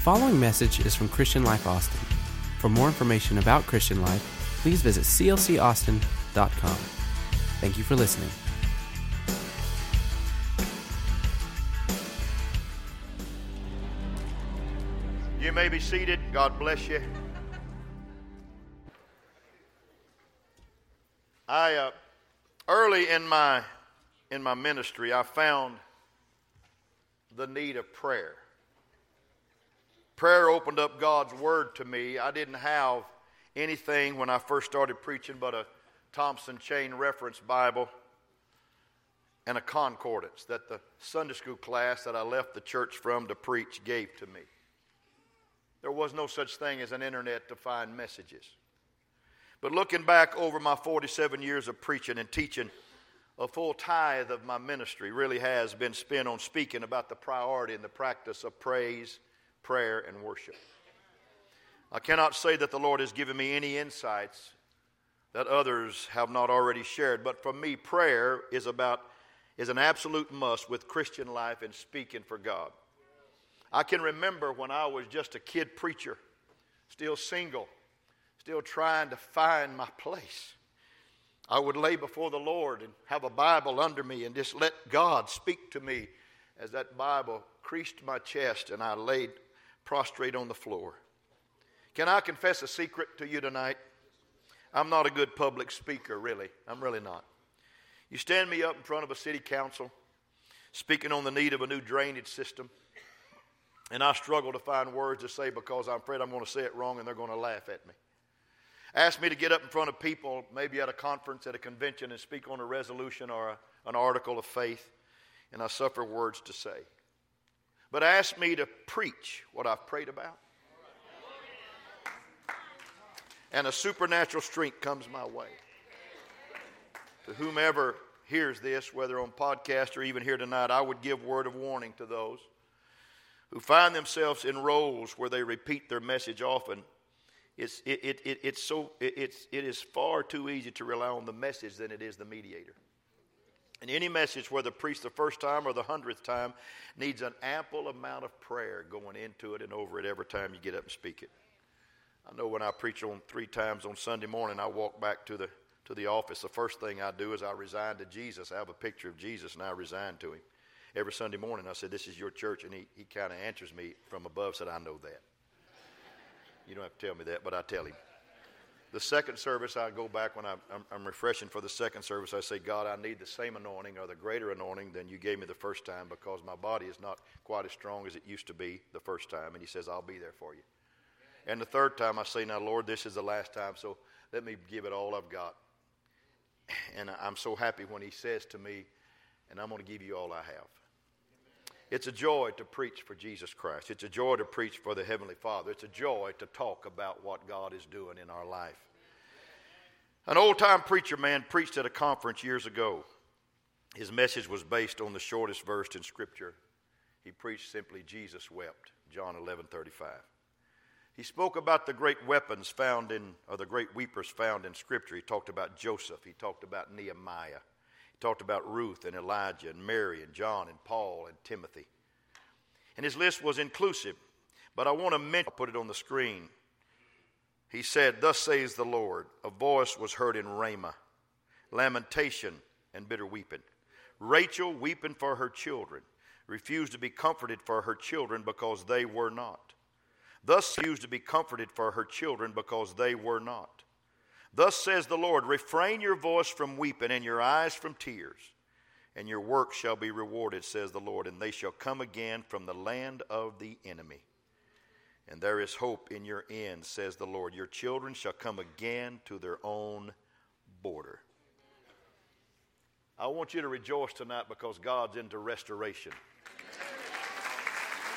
following message is from Christian Life Austin. For more information about Christian Life, please visit clcaustin.com. Thank you for listening. You may be seated. God bless you. I uh, early in my in my ministry, I found the need of prayer. Prayer opened up God's word to me. I didn't have anything when I first started preaching but a Thompson Chain Reference Bible and a concordance that the Sunday school class that I left the church from to preach gave to me. There was no such thing as an internet to find messages. But looking back over my 47 years of preaching and teaching, a full tithe of my ministry really has been spent on speaking about the priority and the practice of praise, prayer, and worship. I cannot say that the Lord has given me any insights that others have not already shared, but for me, prayer is about is an absolute must with Christian life and speaking for God. I can remember when I was just a kid preacher, still single, still trying to find my place. I would lay before the Lord and have a Bible under me and just let God speak to me as that Bible creased my chest and I laid prostrate on the floor. Can I confess a secret to you tonight? I'm not a good public speaker, really. I'm really not. You stand me up in front of a city council speaking on the need of a new drainage system, and I struggle to find words to say because I'm afraid I'm going to say it wrong and they're going to laugh at me. Ask me to get up in front of people, maybe at a conference, at a convention, and speak on a resolution or a, an article of faith, and I suffer words to say. But ask me to preach what I've prayed about, and a supernatural strength comes my way. To whomever hears this, whether on podcast or even here tonight, I would give word of warning to those who find themselves in roles where they repeat their message often it's, it, it, it, it's so, it, it's, it is far too easy to rely on the message than it is the mediator. And any message, whether preached the first time or the hundredth time, needs an ample amount of prayer going into it and over it every time you get up and speak it. I know when I preach on three times on Sunday morning, I walk back to the to the office. The first thing I do is I resign to Jesus. I have a picture of Jesus and I resign to him. Every Sunday morning I said, This is your church, and he, he kind of answers me from above, said, I know that. You don't have to tell me that, but I tell him. The second service, I go back when I'm, I'm, I'm, refreshing for the second service. I say, God, I need the same anointing or the greater anointing than you gave me the first time because my body is not quite as strong as it used to be the first time. And He says, I'll be there for you. And the third time, I say, Now, Lord, this is the last time, so let me give it all I've got. And I'm so happy when He says to me, And I'm going to give you all I have. It's a joy to preach for Jesus Christ. It's a joy to preach for the Heavenly Father. It's a joy to talk about what God is doing in our life. An old time preacher man preached at a conference years ago. His message was based on the shortest verse in Scripture. He preached simply, Jesus wept, John 11 35. He spoke about the great weapons found in, or the great weepers found in Scripture. He talked about Joseph. He talked about Nehemiah talked about Ruth and Elijah and Mary and John and Paul and Timothy. And his list was inclusive, but I want to mention, put it on the screen. He said, Thus says the Lord, a voice was heard in Ramah, lamentation and bitter weeping. Rachel weeping for her children, refused to be comforted for her children because they were not. Thus refused to be comforted for her children because they were not. Thus says the Lord Refrain your voice from weeping and your eyes from tears, and your work shall be rewarded, says the Lord, and they shall come again from the land of the enemy. And there is hope in your end, says the Lord. Your children shall come again to their own border. I want you to rejoice tonight because God's into restoration.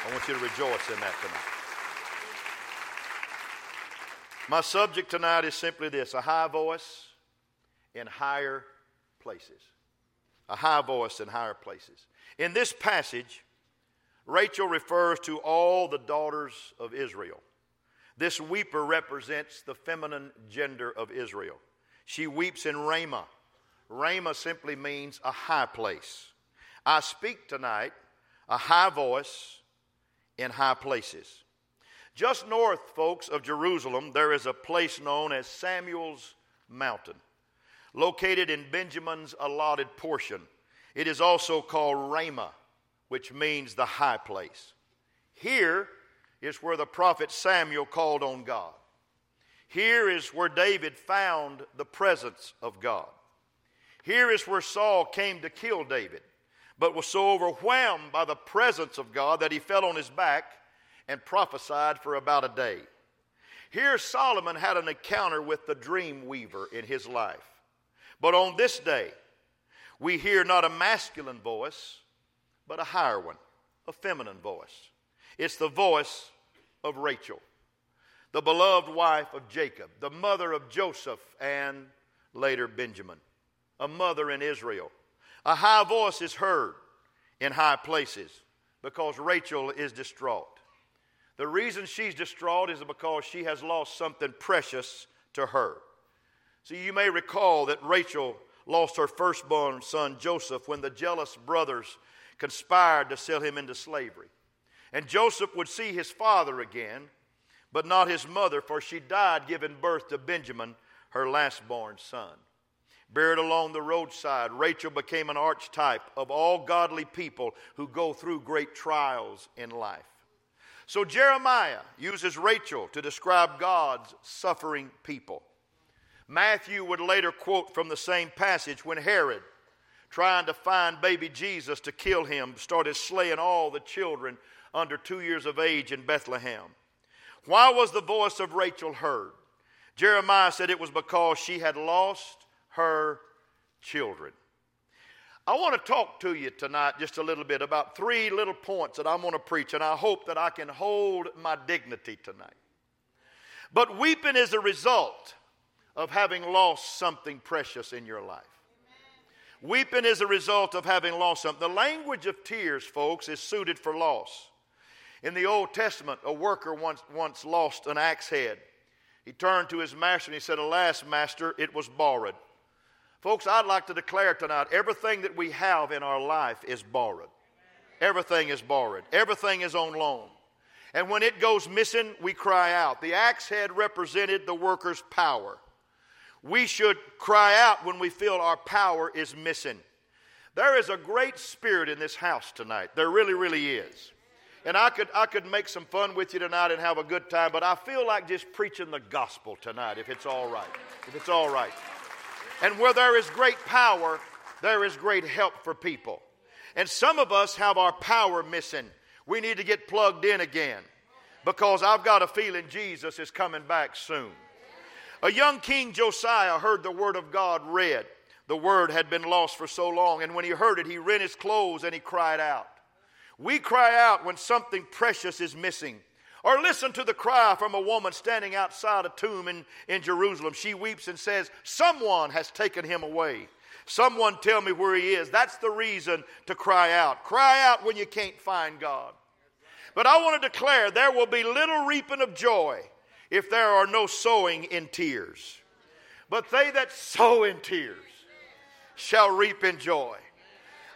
I want you to rejoice in that tonight. My subject tonight is simply this a high voice in higher places. A high voice in higher places. In this passage, Rachel refers to all the daughters of Israel. This weeper represents the feminine gender of Israel. She weeps in Ramah. Ramah simply means a high place. I speak tonight a high voice in high places. Just north, folks, of Jerusalem, there is a place known as Samuel's Mountain, located in Benjamin's allotted portion. It is also called Ramah, which means the high place. Here is where the prophet Samuel called on God. Here is where David found the presence of God. Here is where Saul came to kill David, but was so overwhelmed by the presence of God that he fell on his back and prophesied for about a day. Here, Solomon had an encounter with the dream weaver in his life. But on this day, we hear not a masculine voice, but a higher one, a feminine voice. It's the voice of Rachel, the beloved wife of Jacob, the mother of Joseph and later Benjamin, a mother in Israel. A high voice is heard in high places because Rachel is distraught. The reason she's distraught is because she has lost something precious to her. See, you may recall that Rachel lost her firstborn son Joseph when the jealous brothers conspired to sell him into slavery. And Joseph would see his father again, but not his mother, for she died giving birth to Benjamin, her last-born son. Buried along the roadside, Rachel became an archetype of all godly people who go through great trials in life. So Jeremiah uses Rachel to describe God's suffering people. Matthew would later quote from the same passage when Herod, trying to find baby Jesus to kill him, started slaying all the children under two years of age in Bethlehem. Why was the voice of Rachel heard? Jeremiah said it was because she had lost her children. I want to talk to you tonight just a little bit about three little points that I'm going to preach, and I hope that I can hold my dignity tonight. But weeping is a result of having lost something precious in your life. Weeping is a result of having lost something. The language of tears, folks, is suited for loss. In the Old Testament, a worker once, once lost an axe head. He turned to his master and he said, Alas, master, it was borrowed. Folks, I'd like to declare tonight everything that we have in our life is borrowed. Everything is borrowed, everything is on loan. And when it goes missing, we cry out. The axe head represented the worker's power. We should cry out when we feel our power is missing. There is a great spirit in this house tonight. There really, really is. And I could, I could make some fun with you tonight and have a good time, but I feel like just preaching the gospel tonight, if it's all right. If it's all right. And where there is great power, there is great help for people. And some of us have our power missing. We need to get plugged in again because I've got a feeling Jesus is coming back soon. A young king Josiah heard the word of God read. The word had been lost for so long, and when he heard it, he rent his clothes and he cried out. We cry out when something precious is missing. Or listen to the cry from a woman standing outside a tomb in, in Jerusalem. She weeps and says, Someone has taken him away. Someone tell me where he is. That's the reason to cry out. Cry out when you can't find God. But I want to declare there will be little reaping of joy if there are no sowing in tears. But they that sow in tears shall reap in joy.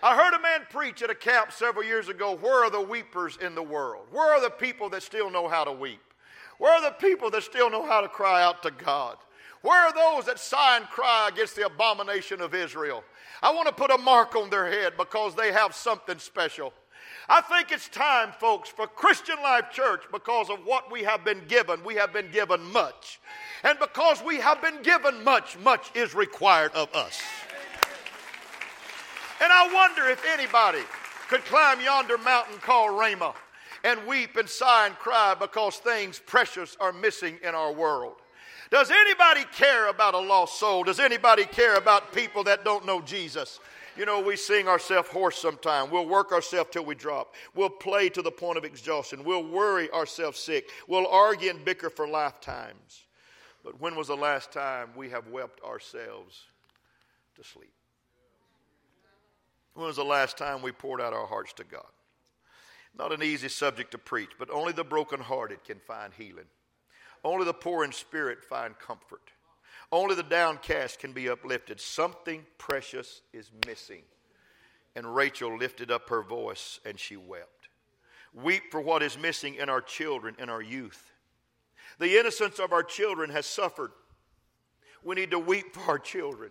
I heard a man preach at a camp several years ago where are the weepers in the world? Where are the people that still know how to weep? Where are the people that still know how to cry out to God? Where are those that sigh and cry against the abomination of Israel? I want to put a mark on their head because they have something special. I think it's time, folks, for Christian Life Church, because of what we have been given, we have been given much. And because we have been given much, much is required of us. And I wonder if anybody could climb yonder mountain called Ramah and weep and sigh and cry because things precious are missing in our world. Does anybody care about a lost soul? Does anybody care about people that don't know Jesus? You know, we sing ourselves hoarse sometimes. We'll work ourselves till we drop. We'll play to the point of exhaustion. We'll worry ourselves sick. We'll argue and bicker for lifetimes. But when was the last time we have wept ourselves to sleep? When was the last time we poured out our hearts to God? Not an easy subject to preach, but only the brokenhearted can find healing. Only the poor in spirit find comfort. Only the downcast can be uplifted. Something precious is missing. And Rachel lifted up her voice and she wept. Weep for what is missing in our children and our youth. The innocence of our children has suffered. We need to weep for our children.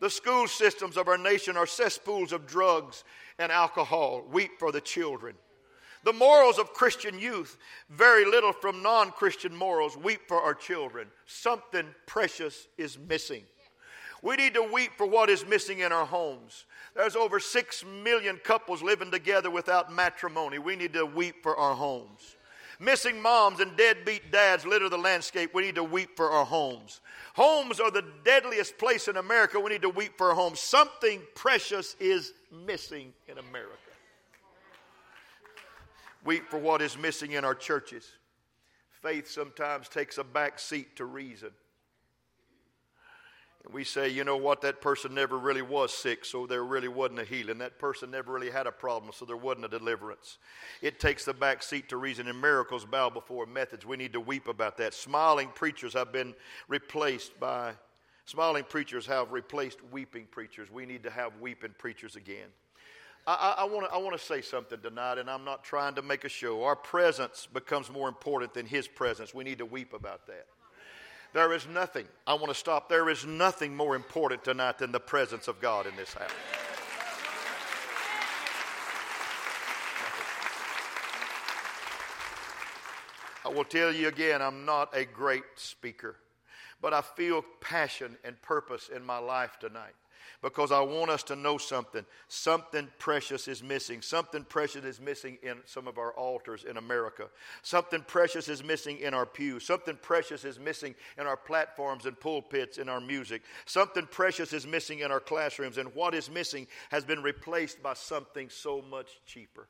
The school systems of our nation are cesspools of drugs and alcohol. Weep for the children. The morals of Christian youth, very little from non Christian morals. Weep for our children. Something precious is missing. We need to weep for what is missing in our homes. There's over six million couples living together without matrimony. We need to weep for our homes. Missing moms and deadbeat dads litter the landscape. We need to weep for our homes. Homes are the deadliest place in America. We need to weep for our homes. Something precious is missing in America. Weep for what is missing in our churches. Faith sometimes takes a back seat to reason we say, you know what, that person never really was sick, so there really wasn't a healing. That person never really had a problem, so there wasn't a deliverance. It takes the back seat to reason, and miracles bow before methods. We need to weep about that. Smiling preachers have been replaced by, smiling preachers have replaced weeping preachers. We need to have weeping preachers again. I, I, I want to say something tonight, and I'm not trying to make a show. Our presence becomes more important than His presence. We need to weep about that. There is nothing, I want to stop, there is nothing more important tonight than the presence of God in this house. I will tell you again, I'm not a great speaker, but I feel passion and purpose in my life tonight because I want us to know something. Something precious is missing. Something precious is missing in some of our altars in America. Something precious is missing in our pews. Something precious is missing in our platforms and pulpits in our music. Something precious is missing in our classrooms. And what is missing has been replaced by something so much cheaper.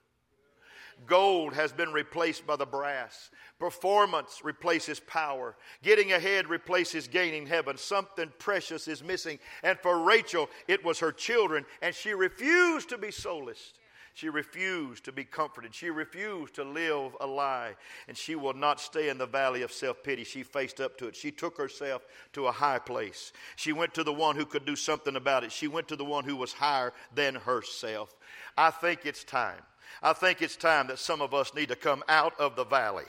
Gold has been replaced by the brass. Performance replaces power. Getting ahead replaces gaining heaven. Something precious is missing. And for Rachel, it was her children, and she refused to be solaced. She refused to be comforted. She refused to live a lie. And she will not stay in the valley of self pity. She faced up to it. She took herself to a high place. She went to the one who could do something about it. She went to the one who was higher than herself. I think it's time I think it's time that some of us need to come out of the valley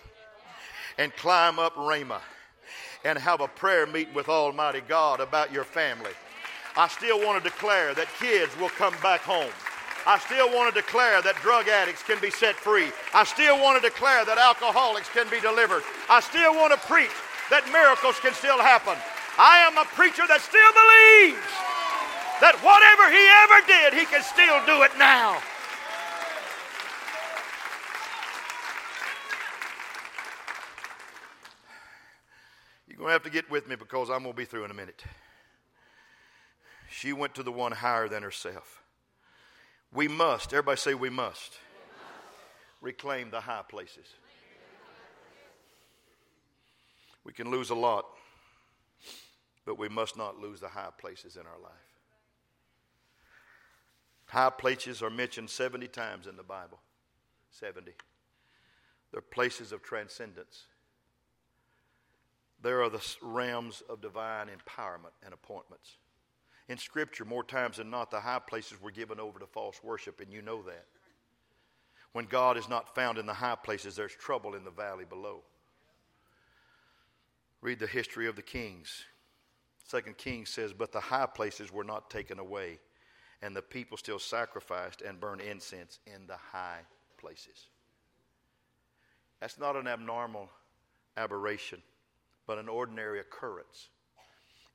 and climb up Ramah and have a prayer meeting with Almighty God about your family. I still want to declare that kids will come back home. I still want to declare that drug addicts can be set free. I still want to declare that alcoholics can be delivered. I still want to preach that miracles can still happen. I am a preacher that still believes that whatever he ever did, he can still do it now. You're going to have to get with me because I'm going to be through in a minute. She went to the one higher than herself. We must, everybody say we must, reclaim the high places. We can lose a lot, but we must not lose the high places in our life. High places are mentioned 70 times in the Bible. 70. They're places of transcendence. There are the realms of divine empowerment and appointments. In Scripture, more times than not, the high places were given over to false worship, and you know that. When God is not found in the high places, there's trouble in the valley below. Read the history of the kings. Second Kings says, But the high places were not taken away, and the people still sacrificed and burned incense in the high places. That's not an abnormal aberration but an ordinary occurrence.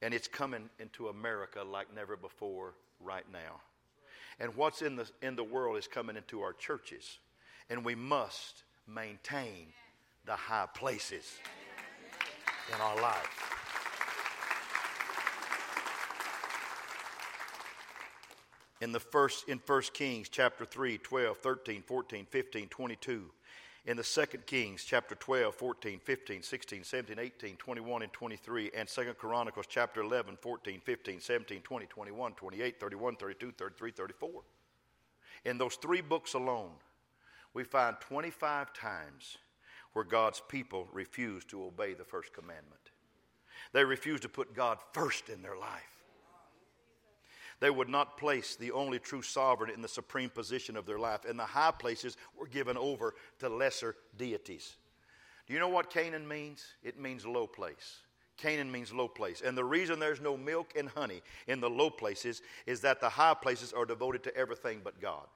And it's coming into America like never before right now. And what's in the, in the world is coming into our churches. And we must maintain the high places in our life. In the first in 1 Kings chapter 3, 12, 13, 14, 15, 22, in the Second Kings chapter 12, 14, 15, 16, 17, 18, 21, and 23, and Second Chronicles chapter 11, 14, 15, 17, 20, 21, 28, 31, 32, 33, 34. In those three books alone, we find 25 times where God's people refuse to obey the first commandment. They refuse to put God first in their life. They would not place the only true sovereign in the supreme position of their life, and the high places were given over to lesser deities. Do you know what Canaan means? It means low place. Canaan means low place. And the reason there's no milk and honey in the low places is that the high places are devoted to everything but God.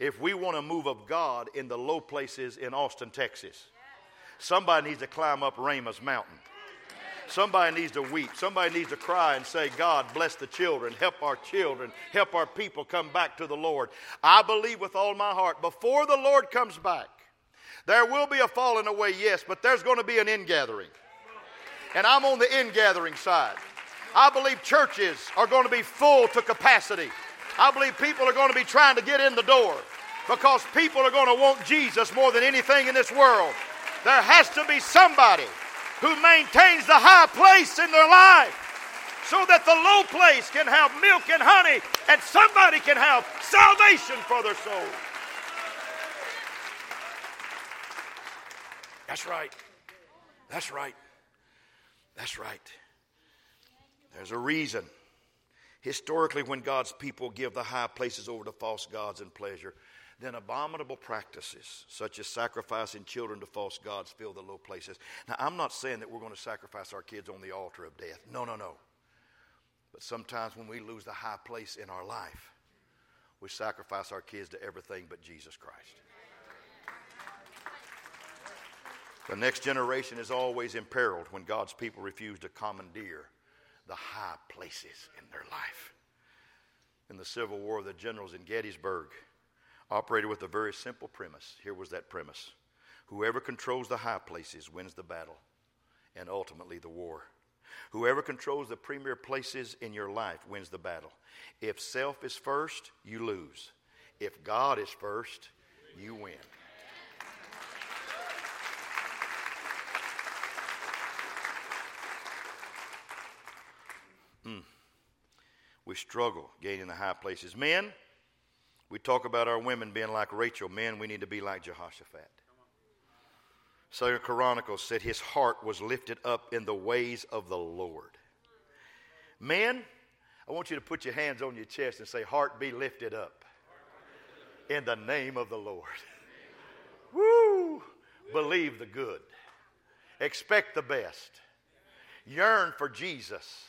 If we want to move of God in the low places in Austin, Texas, somebody needs to climb up Rama's mountain. Somebody needs to weep. Somebody needs to cry and say, God, bless the children. Help our children. Help our people come back to the Lord. I believe with all my heart, before the Lord comes back, there will be a falling away, yes, but there's going to be an ingathering. And I'm on the ingathering side. I believe churches are going to be full to capacity. I believe people are going to be trying to get in the door because people are going to want Jesus more than anything in this world. There has to be somebody who maintains the high place in their life so that the low place can have milk and honey and somebody can have salvation for their soul. That's right. That's right. That's right. There's a reason. Historically, when God's people give the high places over to false gods and pleasure, then abominable practices, such as sacrificing children to false gods, fill the low places. Now, I'm not saying that we're going to sacrifice our kids on the altar of death. No, no, no. But sometimes when we lose the high place in our life, we sacrifice our kids to everything but Jesus Christ. The next generation is always imperiled when God's people refuse to commandeer the high places in their life. In the Civil War, the generals in Gettysburg operated with a very simple premise. Here was that premise Whoever controls the high places wins the battle and ultimately the war. Whoever controls the premier places in your life wins the battle. If self is first, you lose. If God is first, you win. Mm. We struggle gaining the high places. Men, we talk about our women being like Rachel. Men, we need to be like Jehoshaphat. Second Chronicles said his heart was lifted up in the ways of the Lord. Men, I want you to put your hands on your chest and say, Heart be lifted up in the name of the Lord. Woo! Believe the good, expect the best, yearn for Jesus,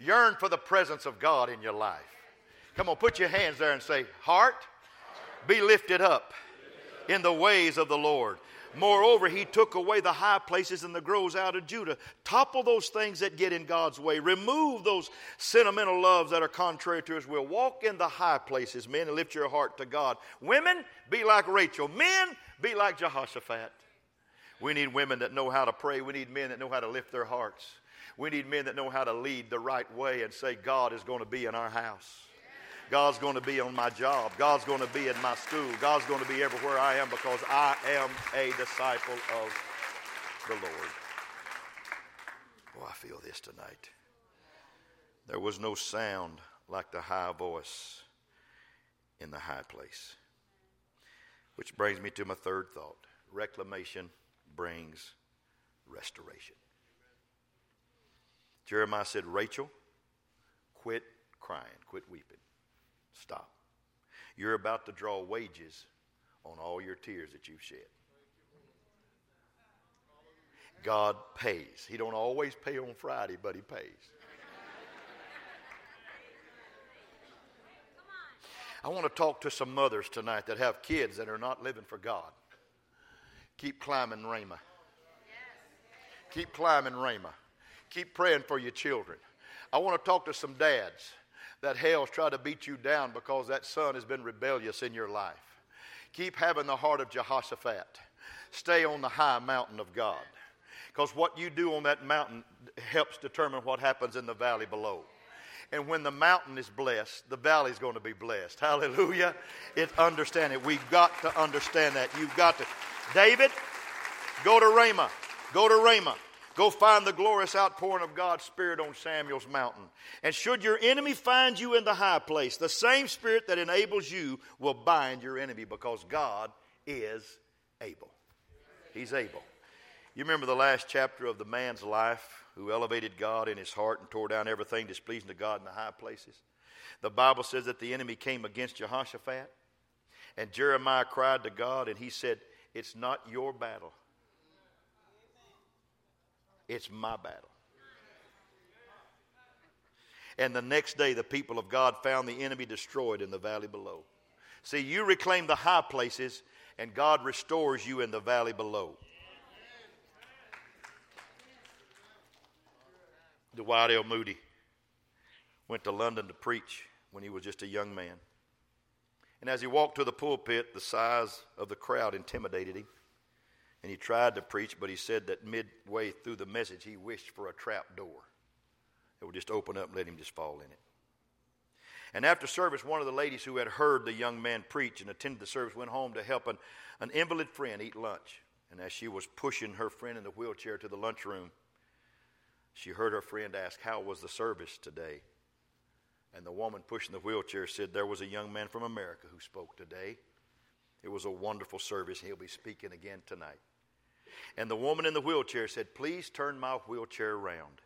yearn for the presence of God in your life. Come on, put your hands there and say, Heart, be lifted up in the ways of the Lord. Moreover, he took away the high places and the groves out of Judah. Topple those things that get in God's way. Remove those sentimental loves that are contrary to his will. Walk in the high places, men, and lift your heart to God. Women, be like Rachel. Men, be like Jehoshaphat. We need women that know how to pray. We need men that know how to lift their hearts. We need men that know how to lead the right way and say, God is going to be in our house. God's going to be on my job. God's going to be in my school. God's going to be everywhere I am because I am a disciple of the Lord. Oh, I feel this tonight. There was no sound like the high voice in the high place. Which brings me to my third thought reclamation brings restoration. Jeremiah said, Rachel, quit crying, quit weeping. Stop. You're about to draw wages on all your tears that you've shed. God pays. He don't always pay on Friday, but he pays. I want to talk to some mothers tonight that have kids that are not living for God. Keep climbing Rama. Keep climbing Rama. Keep praying for your children. I want to talk to some dads that hell's tried to beat you down because that son has been rebellious in your life. Keep having the heart of Jehoshaphat. Stay on the high mountain of God. Because what you do on that mountain helps determine what happens in the valley below. And when the mountain is blessed, the valley is going to be blessed. Hallelujah. It understand it. We've got to understand that. You've got to. David, go to Ramah. Go to Ramah. Go find the glorious outpouring of God's Spirit on Samuel's mountain. And should your enemy find you in the high place, the same Spirit that enables you will bind your enemy because God is able. He's able. You remember the last chapter of the man's life who elevated God in his heart and tore down everything displeasing to God in the high places? The Bible says that the enemy came against Jehoshaphat, and Jeremiah cried to God, and he said, It's not your battle, it's my battle. And the next day, the people of God found the enemy destroyed in the valley below. See, you reclaim the high places, and God restores you in the valley below. Dwight L. Moody went to London to preach when he was just a young man. And as he walked to the pulpit, the size of the crowd intimidated him. And he tried to preach, but he said that midway through the message, he wished for a trap door that would just open up and let him just fall in it. And after service, one of the ladies who had heard the young man preach and attended the service went home to help an, an invalid friend eat lunch. And as she was pushing her friend in the wheelchair to the lunchroom, she heard her friend ask, How was the service today? And the woman pushing the wheelchair said, There was a young man from America who spoke today. It was a wonderful service. He'll be speaking again tonight. And the woman in the wheelchair said, Please turn my wheelchair around.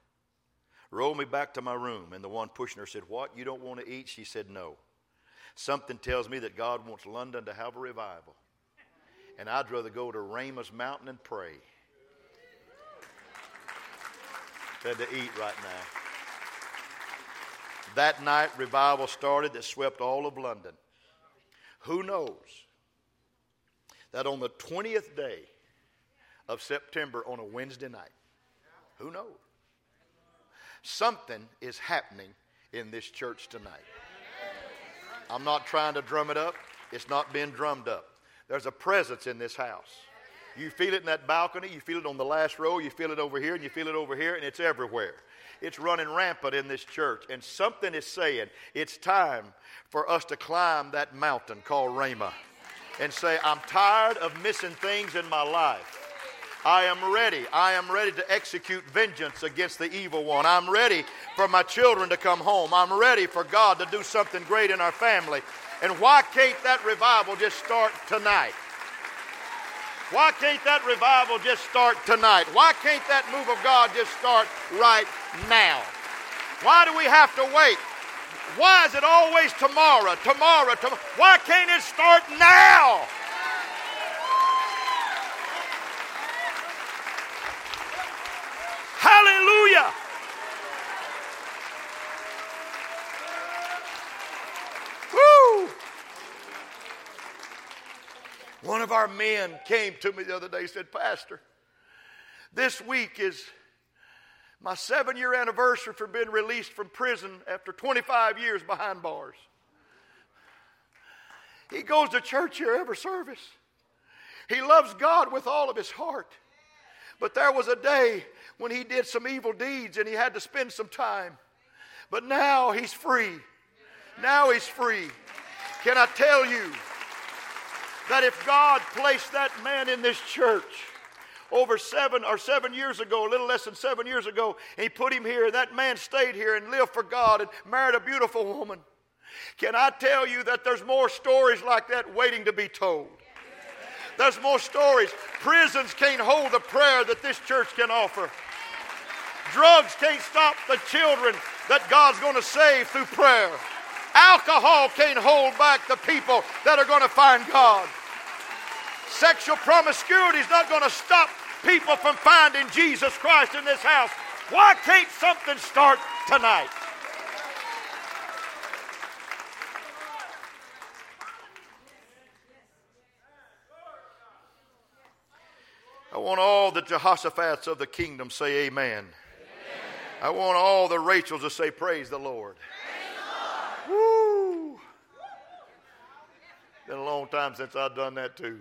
Roll me back to my room. And the one pushing her said, What? You don't want to eat? She said, No. Something tells me that God wants London to have a revival. And I'd rather go to Ramah's Mountain and pray than to eat right now. That night, revival started that swept all of London. Who knows that on the 20th day of September on a Wednesday night, who knows? Something is happening in this church tonight. I'm not trying to drum it up, it's not being drummed up. There's a presence in this house. You feel it in that balcony, you feel it on the last row, you feel it over here, and you feel it over here, and it's everywhere. It's running rampant in this church. And something is saying it's time for us to climb that mountain called Ramah and say, I'm tired of missing things in my life. I am ready. I am ready to execute vengeance against the evil one. I'm ready for my children to come home. I'm ready for God to do something great in our family. And why can't that revival just start tonight? Why can't that revival just start tonight? Why can't that move of God just start right now? Why do we have to wait? Why is it always tomorrow, tomorrow, tomorrow? Why can't it start now? Hallelujah. Woo! One of our men came to me the other day and said, Pastor, this week is my seven year anniversary for being released from prison after 25 years behind bars. He goes to church here every service. He loves God with all of his heart. But there was a day when he did some evil deeds and he had to spend some time. But now he's free. Now he's free. Can I tell you that if God placed that man in this church, over seven or seven years ago, a little less than seven years ago, he put him here. and That man stayed here and lived for God and married a beautiful woman. Can I tell you that there's more stories like that waiting to be told? There's more stories. Prisons can't hold the prayer that this church can offer. Drugs can't stop the children that God's going to save through prayer. Alcohol can't hold back the people that are going to find God. Sexual promiscuity is not going to stop people from finding Jesus Christ in this house. Why can't something start tonight? I want all the Jehoshaphat's of the kingdom say amen. amen. I want all the Rachels to say praise the Lord. Praise the Lord. Woo! Been a long time since I've done that too.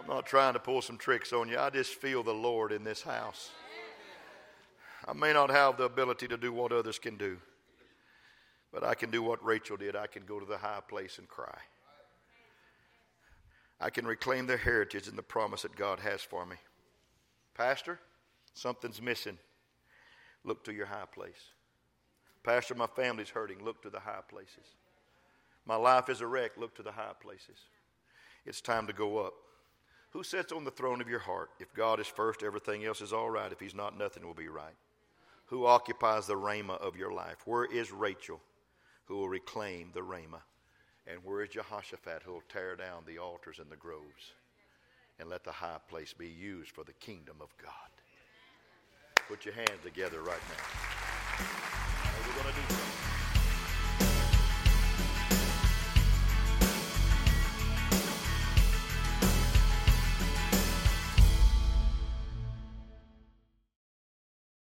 I'm not trying to pull some tricks on you. I just feel the Lord in this house. I may not have the ability to do what others can do, but I can do what Rachel did. I can go to the high place and cry. I can reclaim the heritage and the promise that God has for me. Pastor, something's missing. Look to your high place. Pastor, my family's hurting. Look to the high places. My life is a wreck. Look to the high places. It's time to go up. Who sits on the throne of your heart? If God is first, everything else is all right. If He's not, nothing will be right. Who occupies the Ramah of your life? Where is Rachel who will reclaim the Ramah? And where is Jehoshaphat who will tear down the altars and the groves and let the high place be used for the kingdom of God? Put your hands together right now. We're going to do something.